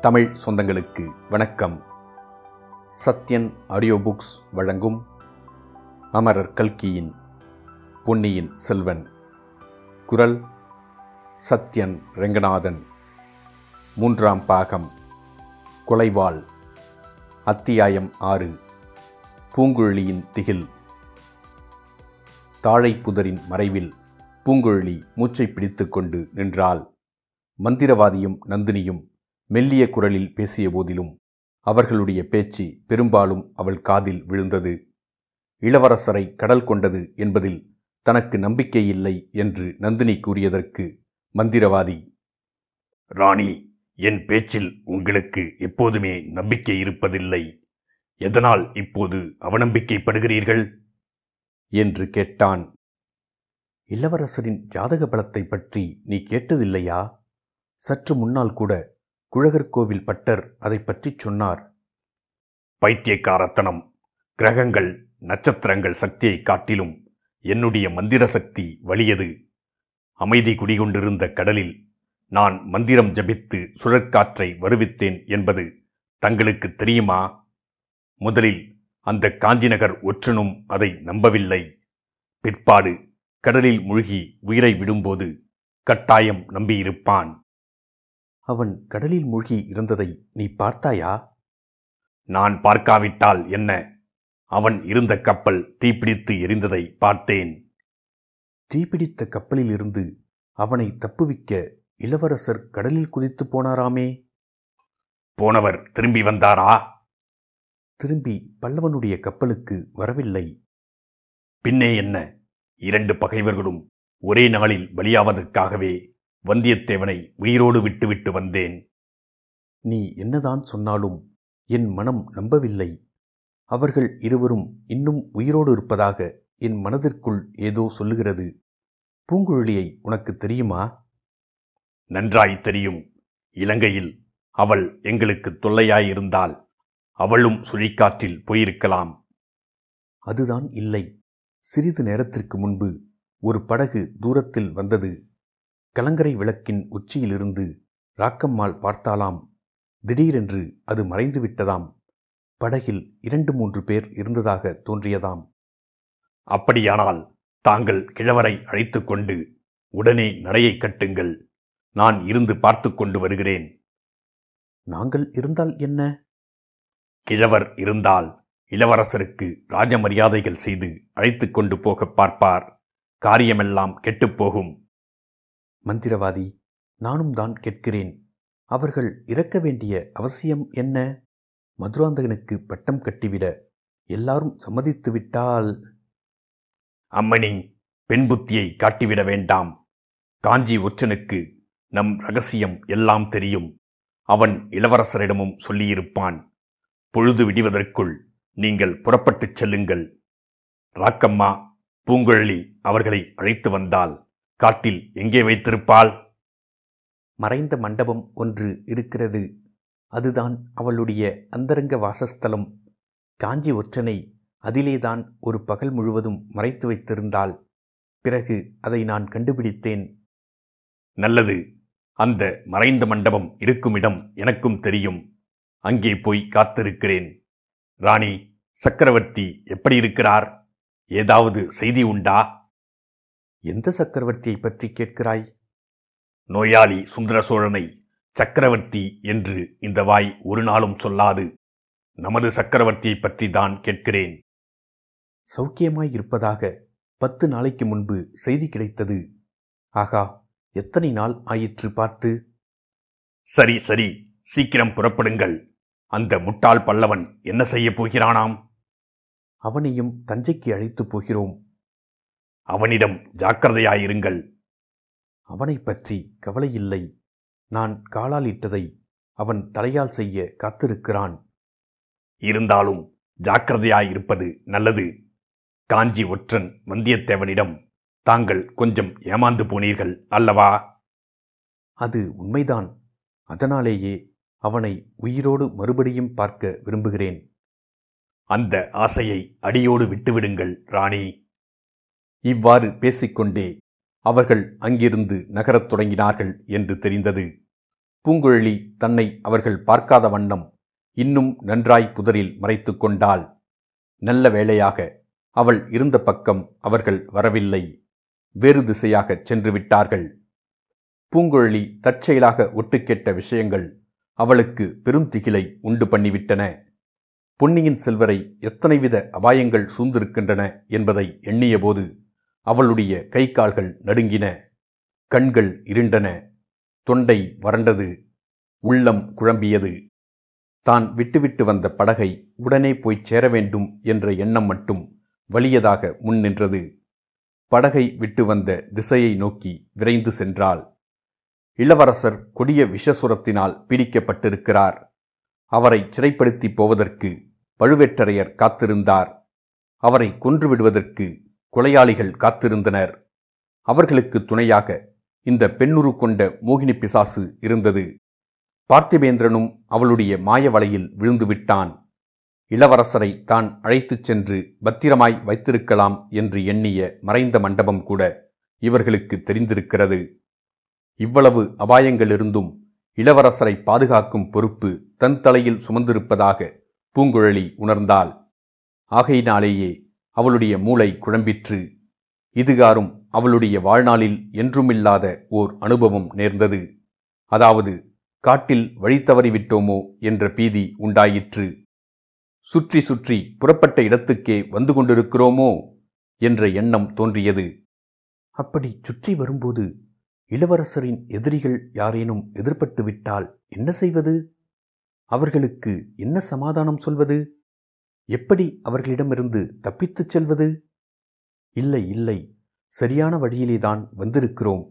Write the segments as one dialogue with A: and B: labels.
A: தமிழ் சொந்தங்களுக்கு வணக்கம். Sathyan audio books வழங்கும் அமரர் கல்கியின் பொன்னியின் செல்வன். குரல் சத்யன் ரெங்கநாதன். மூன்றாம் பாகம். கொலைவாள். அத்தியாயம் ஆறு. பூங்குழலியின் திகில். தாழைப்புதரின் மறைவில் பூங்குழலி மூச்சை பிடித்துக்கொண்டு நின்றாள். மந்திரவாதியும் நந்தினியும் மெல்லிய குரலில் பேசிய போதிலும் அவர்களுடைய பேச்சு பெரும்பாலும் அவள் காதில் விழுந்தது. இளவரசரை கடல் கொண்டது என்பதில் தனக்கு நம்பிக்கை இல்லை என்று நந்தினி கூறியதற்கு மந்திரவாதி
B: ராணி என் பேச்சில் உங்களுக்கு எப்போதுமே நம்பிக்கை இருப்பதில்லை. எதனால் இப்போது அவநம்பிக்கைப்படுகிறீர்கள்?
A: என்று கேட்டான். இளவரசரின் ஜாதக பலத்தை பற்றி நீ கேட்டதில்லையா? சற்று முன்னால் கூட குழகர்கோவில் பட்டர் அதை பற்றி சொன்னார்.
B: பைத்தியக்காரத்தனம். கிரகங்கள் நட்சத்திரங்கள் சக்தியை காட்டிலும் என்னுடைய மந்திர சக்தி வலியது. அமைதி குடிகொண்டிருந்த கடலில் நான் மந்திரம் ஜபித்து சுழற்காற்றை வருவித்தேன் என்பது தங்களுக்கு தெரியுமா? முதலில் அந்த காஞ்சிநகர் ஒற்றனும் அதை நம்பவில்லை. பிற்பாடு கடலில் மூழ்கி உயிரை விடும்போது கட்டாயம் நம்பியிருப்பான்.
A: அவன் கடலில் மூழ்கி இருந்ததை நீ பார்த்தாயா?
B: நான் பார்க்காவிட்டால் என்ன? அவன் இருந்த கப்பல் தீப்பிடித்து எரிந்ததை பார்த்தேன்.
A: தீப்பிடித்த கப்பலில் இருந்து அவனை தப்புவிக்க இளவரசர் கடலில் குதித்து போனாராமே?
B: போனவர் திரும்பி வந்தாரா?
A: திரும்பி பல்லவனுடைய கப்பலுக்கு வரவில்லை.
B: பின்னே என்ன? இரண்டு பகைவர்களும் ஒரே நாளில் பலியாவதற்காகவே வந்தியத்தேவனை உயிரோடு விட்டுவிட்டு வந்தேன்.
A: நீ என்னதான் சொன்னாலும் என் மனம் நம்பவில்லை. அவர்கள் இருவரும் இன்னும் உயிரோடு இருப்பதாக என் மனதிற்குள் ஏதோ சொல்லுகிறது. பூங்குழலியை உனக்கு தெரியுமா?
B: நன்றாய் தெரியும். இலங்கையில் அவள் எங்களுக்கு தொல்லையாயிருந்தால் அவளும் சுழிக்காற்றில் போயிருக்கலாம்.
A: அதுதான் இல்லை. சிறிது நேரத்திற்கு முன்பு ஒரு படகு தூரத்தில் வந்தது. கலங்கரை விளக்கின் உச்சியிலிருந்து ராக்கம்மாள் பார்த்தாலாம் திடீரென்று அது மறைந்து விட்டதாம். படகில் இரண்டு மூன்று பேர் இருந்ததாக தோன்றியதாம்.
B: அப்படியானால் தாங்கள் கிழவரை அழைத்து கொண்டு உடனே நடையை கட்டுங்கள். நான் இருந்து பார்த்து கொண்டு வருகிறேன்.
A: நாங்கள் இருந்தால் என்ன?
B: கிழவர் இருந்தால் இளவரசருக்கு ராஜமரியாதைகள் செய்து அழைத்து கொண்டு போகப் பார்ப்பார். காரியமெல்லாம் கெட்டுப்போகும்
A: மந்திரவாதி நானும் தான் கேட்கிறேன். அவர்கள் இறக்க வேண்டிய அவசியம் என்ன? மதுராந்தகனுக்கு பட்டம் கட்டிவிட எல்லாரும் சம்மதித்துவிட்டால்
B: அம்மணி பெண் புத்தியை காட்டிவிட வேண்டாம். காஞ்சி ஒற்றனுக்கு நம் ரகசியம் எல்லாம் தெரியும். அவன் இளவரசரிடமும் சொல்லியிருப்பான். பொழுது விடிவதற்குள் நீங்கள் புறப்பட்டுச் செல்லுங்கள். ராக்கம்மா பூங்குழலி அவர்களை அழைத்து வந்தால் காட்டில் எங்கே வைத்திருப்பாள்?
A: மறைந்த மண்டபம் ஒன்று இருக்கிறது. அதுதான் அவளுடைய அந்தரங்க வாசஸ்தலம். காஞ்சி ஒற்றனை அதிலேதான் ஒரு பகல் முழுவதும் மறைத்து வைத்திருந்தாள். பிறகு அதை நான் கண்டுபிடித்தேன்.
B: நல்லது. அந்த மறைந்த மண்டபம் இருக்குமிடம் எனக்கும் தெரியும். அங்கே போய் காத்திருக்கிறேன். ராணி சக்கரவர்த்தி எப்படி இருக்கிறார்? ஏதாவது செய்தி உண்டா?
A: எந்த சக்கரவர்த்தியை பற்றி கேட்கிறாய்?
B: நோயாளி சுந்தர சோழனை சக்கரவர்த்தி என்று இந்த வாய் ஒரு நாளும் சொல்லாது. நமது சக்கரவர்த்தியை பற்றி தான் கேட்கிறேன்.
A: சௌக்கியமாய் இருப்பதாக பத்து நாளைக்கு முன்பு செய்தி கிடைத்தது. ஆகா எத்தனை நாள் ஆயிற்று பார்த்து?
B: சரி சரி சீக்கிரம் புறப்படுங்கள். அந்த முட்டாள் பல்லவன் என்ன செய்யப் போகிறானாம்?
A: அவனையும் தஞ்சைக்கு அழைத்துப் போகிறோம்.
B: அவனிடம் ஜாக்கிரதையாயிருங்கள்.
A: அவனைப் பற்றி கவலையில்லை. நான் காலால் இட்டதை அவன் தலையால் செய்ய காத்திருக்கிறான்.
B: இருந்தாலும் ஜாக்கிரதையாயிருப்பது நல்லது. காஞ்சி ஒற்றன் வந்தியத்தேவனிடம் தாங்கள் கொஞ்சம் ஏமாந்து போனீர்கள் அல்லவா?
A: அது உண்மைதான். அதனாலேயே அவனை உயிரோடு மறுபடியும் பார்க்க விரும்புகிறேன்.
B: அந்த ஆசையை அடியோடு விட்டுவிடுங்கள் ராணி.
A: இவ்வாறு பேசிக்கொண்டே அவர்கள் அங்கிருந்து நகரத் தொடங்கினார்கள் என்று தெரிந்தது. பூங்குழலி தன்னை அவர்கள் பார்க்காத வண்ணம் இன்னும் நன்றாய் புதரில் மறைத்து கொண்டாள். நல்ல வேளையாக அவள் இருந்த பக்கம் அவர்கள் வரவில்லை. வேறு திசையாகச் சென்று விட்டார்கள். பூங்குழலி தற்செயலாக ஒட்டுக்கேட்ட விஷயங்கள் அவளுக்கு பெருந்திகிலை உண்டு பண்ணிவிட்டன. பொன்னியின் செல்வரை எத்தனைவித அபாயங்கள் சூழ்ந்திருக்கின்றன என்பதை எண்ணியபோது அவளுடைய கை கால்கள் நடுங்கின கண்கள் இருண்டன தொண்டை வறண்டது உள்ளம் குழம்பியது. தான் விட்டுவிட்டு வந்த படகை உடனே போய்ச் சேர வேண்டும் என்ற எண்ணம் மட்டும் வலியதாக முன் நின்றது. படகை விட்டு வந்த திசையை நோக்கி விரைந்து சென்றாள். இளவரசர் கொடிய விஷசுரத்தினால் பிடிக்கப்பட்டிருக்கிறார். அவரை சிறைப்படுத்தி போவதற்கு பழுவேட்டரையர் காத்திருந்தார். அவரை கொன்றுவிடுவதற்கு கொலையாளிகள் காத்திருந்தனர். அவர்களுக்கு துணையாக இந்த பெண்ணுரு கொண்ட மோகினி பிசாசு இருந்தது. பார்த்திபேந்திரனும் அவளுடைய மாய வலையில் விழுந்துவிட்டான். இளவரசரை தான் அழைத்துச் சென்று பத்திரமாய் வைத்திருக்கலாம் என்று எண்ணிய மறைந்த மண்டபம் கூட இவர்களுக்கு தெரிந்திருக்கிறது. இவ்வளவு அபாயங்களிருந்தும் இளவரசரை பாதுகாக்கும் பொறுப்பு தன் தலையில் சுமந்திருப்பதாக பூங்குழலி உணர்ந்தாள். ஆகையினாலேயே அவளுடைய மூளை குழம்பிற்று. இதுகாரும் அவளுடைய வாழ்நாளில் என்றுமில்லாத ஓர் அனுபவம் நேர்ந்தது. அதாவது காட்டில் வழி தவறிவிட்டோமோ என்ற பீதி உண்டாயிற்று. சுற்றி சுற்றி புறப்பட்ட இடத்துக்கே வந்து கொண்டிருக்கிறோமோ என்ற எண்ணம் தோன்றியது. அப்படி சுற்றி வரும்போது இளவரசரின் எதிரிகள் யாரேனும் எதிர்பட்டு விட்டால் என்ன செய்வது? அவர்களுக்கு என்ன சமாதானம் சொல்வது? எப்படி அவர்களிடமிருந்து தப்பித்துச் செல்வது? இல்லை இல்லை. சரியான வழியிலேதான் வந்திருக்கிறோம்.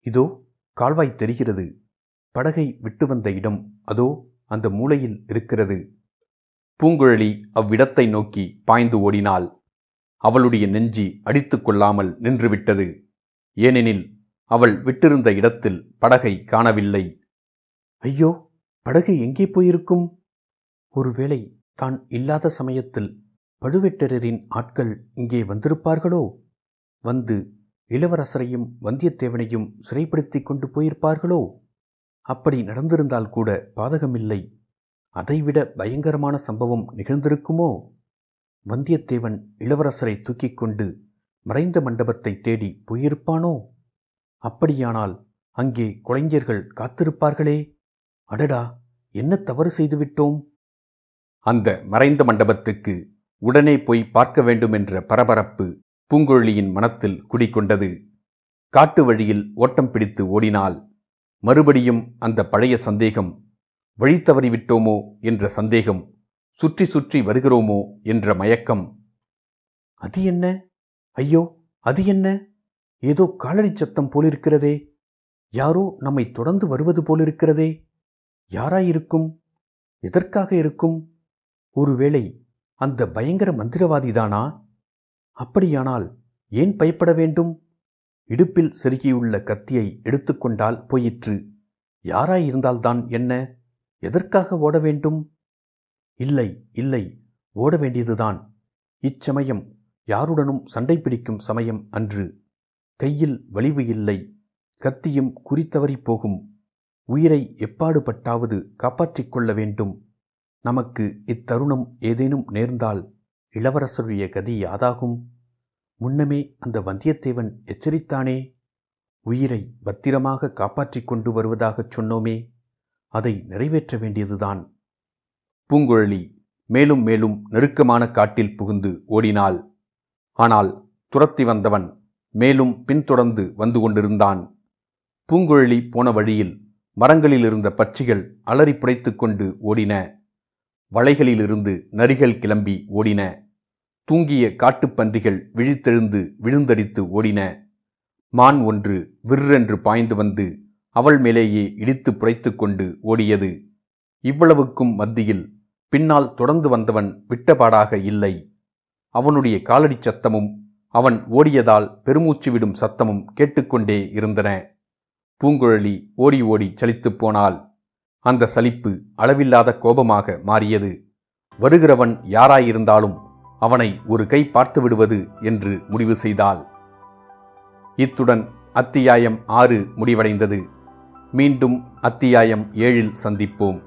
A: இதோ கால்வாய் தெரிகிறது. படகை விட்டு வந்த இடம் அதோ அந்த மூலையில் இருக்கிறது. பூங்குழலி அவ்விடத்தை நோக்கி பாய்ந்து ஓடினாள். அவளுடைய நெஞ்சி அடித்துக்கொள்ளாமல் நின்றுவிட்டது. ஏனெனில் அவள் விட்டிருந்த இடத்தில் படகை காணவில்லை. ஐயோ படகு எங்கே போயிருக்கும்? ஒருவேளை தான் இல்லாத சமயத்தில் பழுவேட்டரரின் ஆட்கள் இங்கே வந்திருப்பார்களோ? வந்து இளவரசரையும் வந்தியத்தேவனையும் சிறைப்படுத்திக் கொண்டு போயிருப்பார்களோ? அப்படி நடந்திருந்தால் கூட பாதகமில்லை. அதைவிட பயங்கரமான சம்பவம் நிகழ்ந்திருக்குமோ? வந்தியத்தேவன் இளவரசரை தூக்கிக் கொண்டு மறைந்த மண்டபத்தை தேடி போயிருப்பானோ? அப்படியானால் அங்கே கொலைஞர்கள் காத்திருப்பார்களே? அடடா என்ன தவறு செய்துவிட்டோம்? அந்த மறைந்த மண்டபத்துக்கு உடனே போய் பார்க்க வேண்டுமென்ற பரபரப்பு பூங்குழலியின் மனத்தில் குடிக்கொண்டது காட்டு வழியில் ஓட்டம் பிடித்து ஓடினால் மறுபடியும் அந்த பழைய சந்தேகம் வழி தவறிவிட்டோமோ என்ற சந்தேகம் சுற்றி சுற்றி வருகிறோமோ? என்ற மயக்கம். அது என்ன? ஐயோ அது என்ன? ஏதோ காலடி சத்தம் போலிருக்கிறதே. யாரோ நம்மை தொடர்ந்து வருவது போலிருக்கிறதே. யாராயிருக்கும்? எதற்காக இருக்கும்? ஒருவேளை அந்த பயங்கர மந்திரவாதிதானா? அப்படியானால் ஏன் பயப்பட வேண்டும்? இடுப்பில் செருகியுள்ள கத்தியை எடுத்துக்கொண்டால் போயிற்று. யாராயிருந்தால்தான் என்ன? எதற்காக ஓட வேண்டும்? இல்லை இல்லை ஓட வேண்டியதுதான். இச்சமயம் யாருடனும் சண்டை பிடிக்கும் சமயம் அன்று. கையில் வலிவு இல்லை கத்தியும் குறித்தவறி போகும். உயிரை எப்பாடுபட்டாவது காப்பாற்றிக் கொள்ள வேண்டும். நமக்கு இத்தருணம் ஏதேனும் நேர்ந்தால் இளவரசருடைய கதி யாதாகும்? முன்னமே அந்த வந்தியத்தேவன் எச்சரித்தானே? உயிரை பத்திரமாக காப்பாற்றிக் கொண்டு வருவதாகச் சொன்னோமே அதை நிறைவேற்ற வேண்டியதுதான். பூங்குழலி மேலும் மேலும் நெருக்கமான காட்டில் புகுந்து ஓடினாள். ஆனால் துரத்தி வந்தவன் மேலும் பின்தொடர்ந்து வந்து கொண்டிருந்தான். பூங்குழலி போன வழியில் மரங்களில் இருந்த பட்சிகள் அலறி புடைத்துக் கொண்டு ஓடின. வளைகளிலிருந்து நரிகள் கிளம்பி ஓடின. தூங்கிய காட்டுப்பன்றிகள் விழித்தெழுந்து விழுந்தடித்து ஓடின. மான் ஒன்று விற்றென்று பாய்ந்து வந்து அவள் மேலேயே இடித்து புடைத்து கொண்டு ஓடியது. இவ்வளவுக்கும் மத்தியில் பின்னால் தொடர்ந்து வந்தவன் விட்டபாடாக இல்லை. அவனுடைய காலடிச் சத்தமும் அவன் ஓடியதால் பெருமூச்சு விடும் சத்தமும் கேட்டுக்கொண்டே இருந்தன. பூங்குழலி ஓடி ஓடி சலித்துப் போனாள். அந்த சலிப்பு அளவில்லாத கோபமாக மாறியது. வருகிறவன் யாராயிருந்தாலும் அவனை ஒரு கை பார்த்து விடுவது என்று முடிவு செய்தாள். இத்துடன் அத்தியாயம் ஆறு முடிவடைந்தது. மீண்டும் அத்தியாயம் ஏழில் சந்திப்போம்.